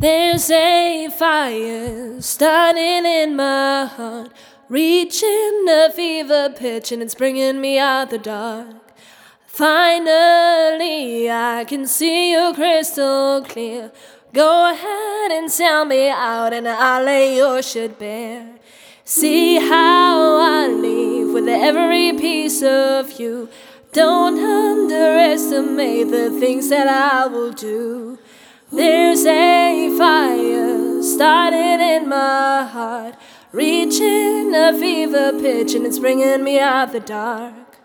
There's a fire starting in my heart, reaching a fever pitch, and it's bringing me out the dark. Finally, I can see you crystal clear. Go ahead and sell me out, and I'll lay your shit bare. See how I leave with every piece of you. Don't underestimate the things that I will do. There's a fire starting in my heart, reaching a fever pitch, and it's bringing me out the dark.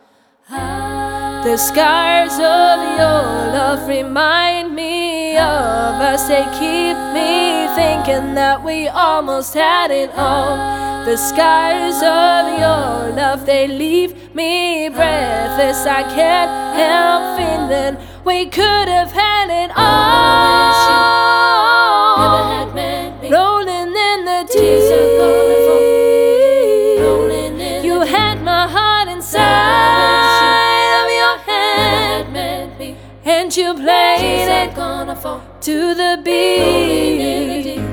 The scars of your love remind me of us. They keep me thinking that we almost had it all. The scars of your love, they leave me breathless. I can't help feeling we could have had it all. Rolling in the deep. You had my heart inside of your hand, and you played it to the beat.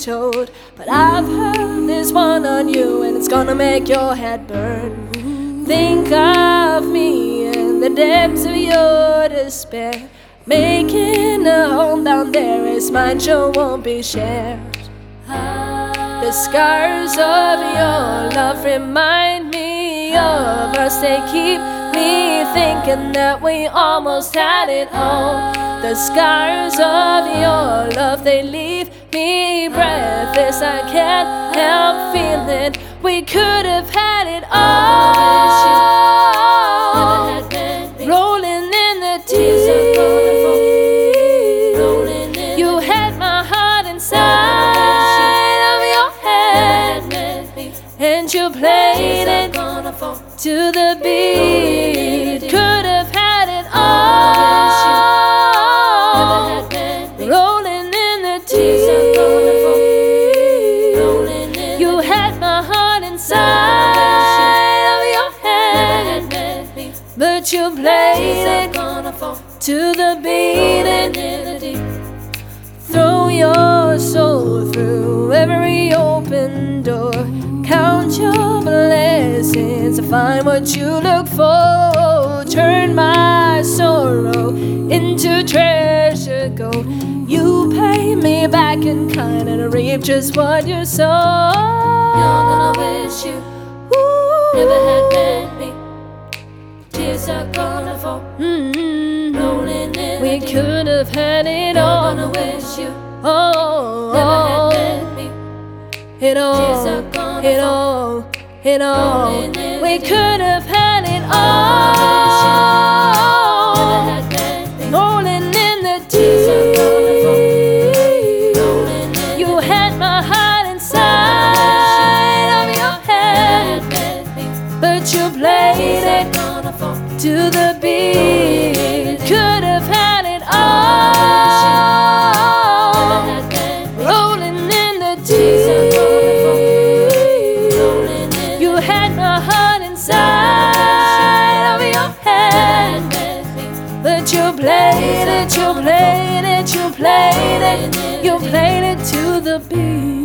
Told, but I've heard this one on you, and it's gonna make your head burn. Think of me in the depths of your despair. Making a home down there is mine, sure won't be shared. The scars of your love remind me of us. They keep me thinking that we almost had it all. The scars of your love, they leave me breathless. I can't help feeling we could have had it all. Rolling in the deep. You had my heart inside of your hand, and you played it to the beat. But you played it to the beat. And throw your soul through every open door. Count your blessings to find what you look for. Turn my sorrow into treasure gold. You pay me back in kind and reap just what you sow. You're gonna wish you never had met had it all. gonna wish you Oh, oh, me. it all, Tears are gonna it all, it all. We could have had it all. had met me. Rolling in the Tears are gonna fall. deep. You had my heart inside of your hand, had met me. but you played it to the beat. It, you played it, you played it, you played it to the beat.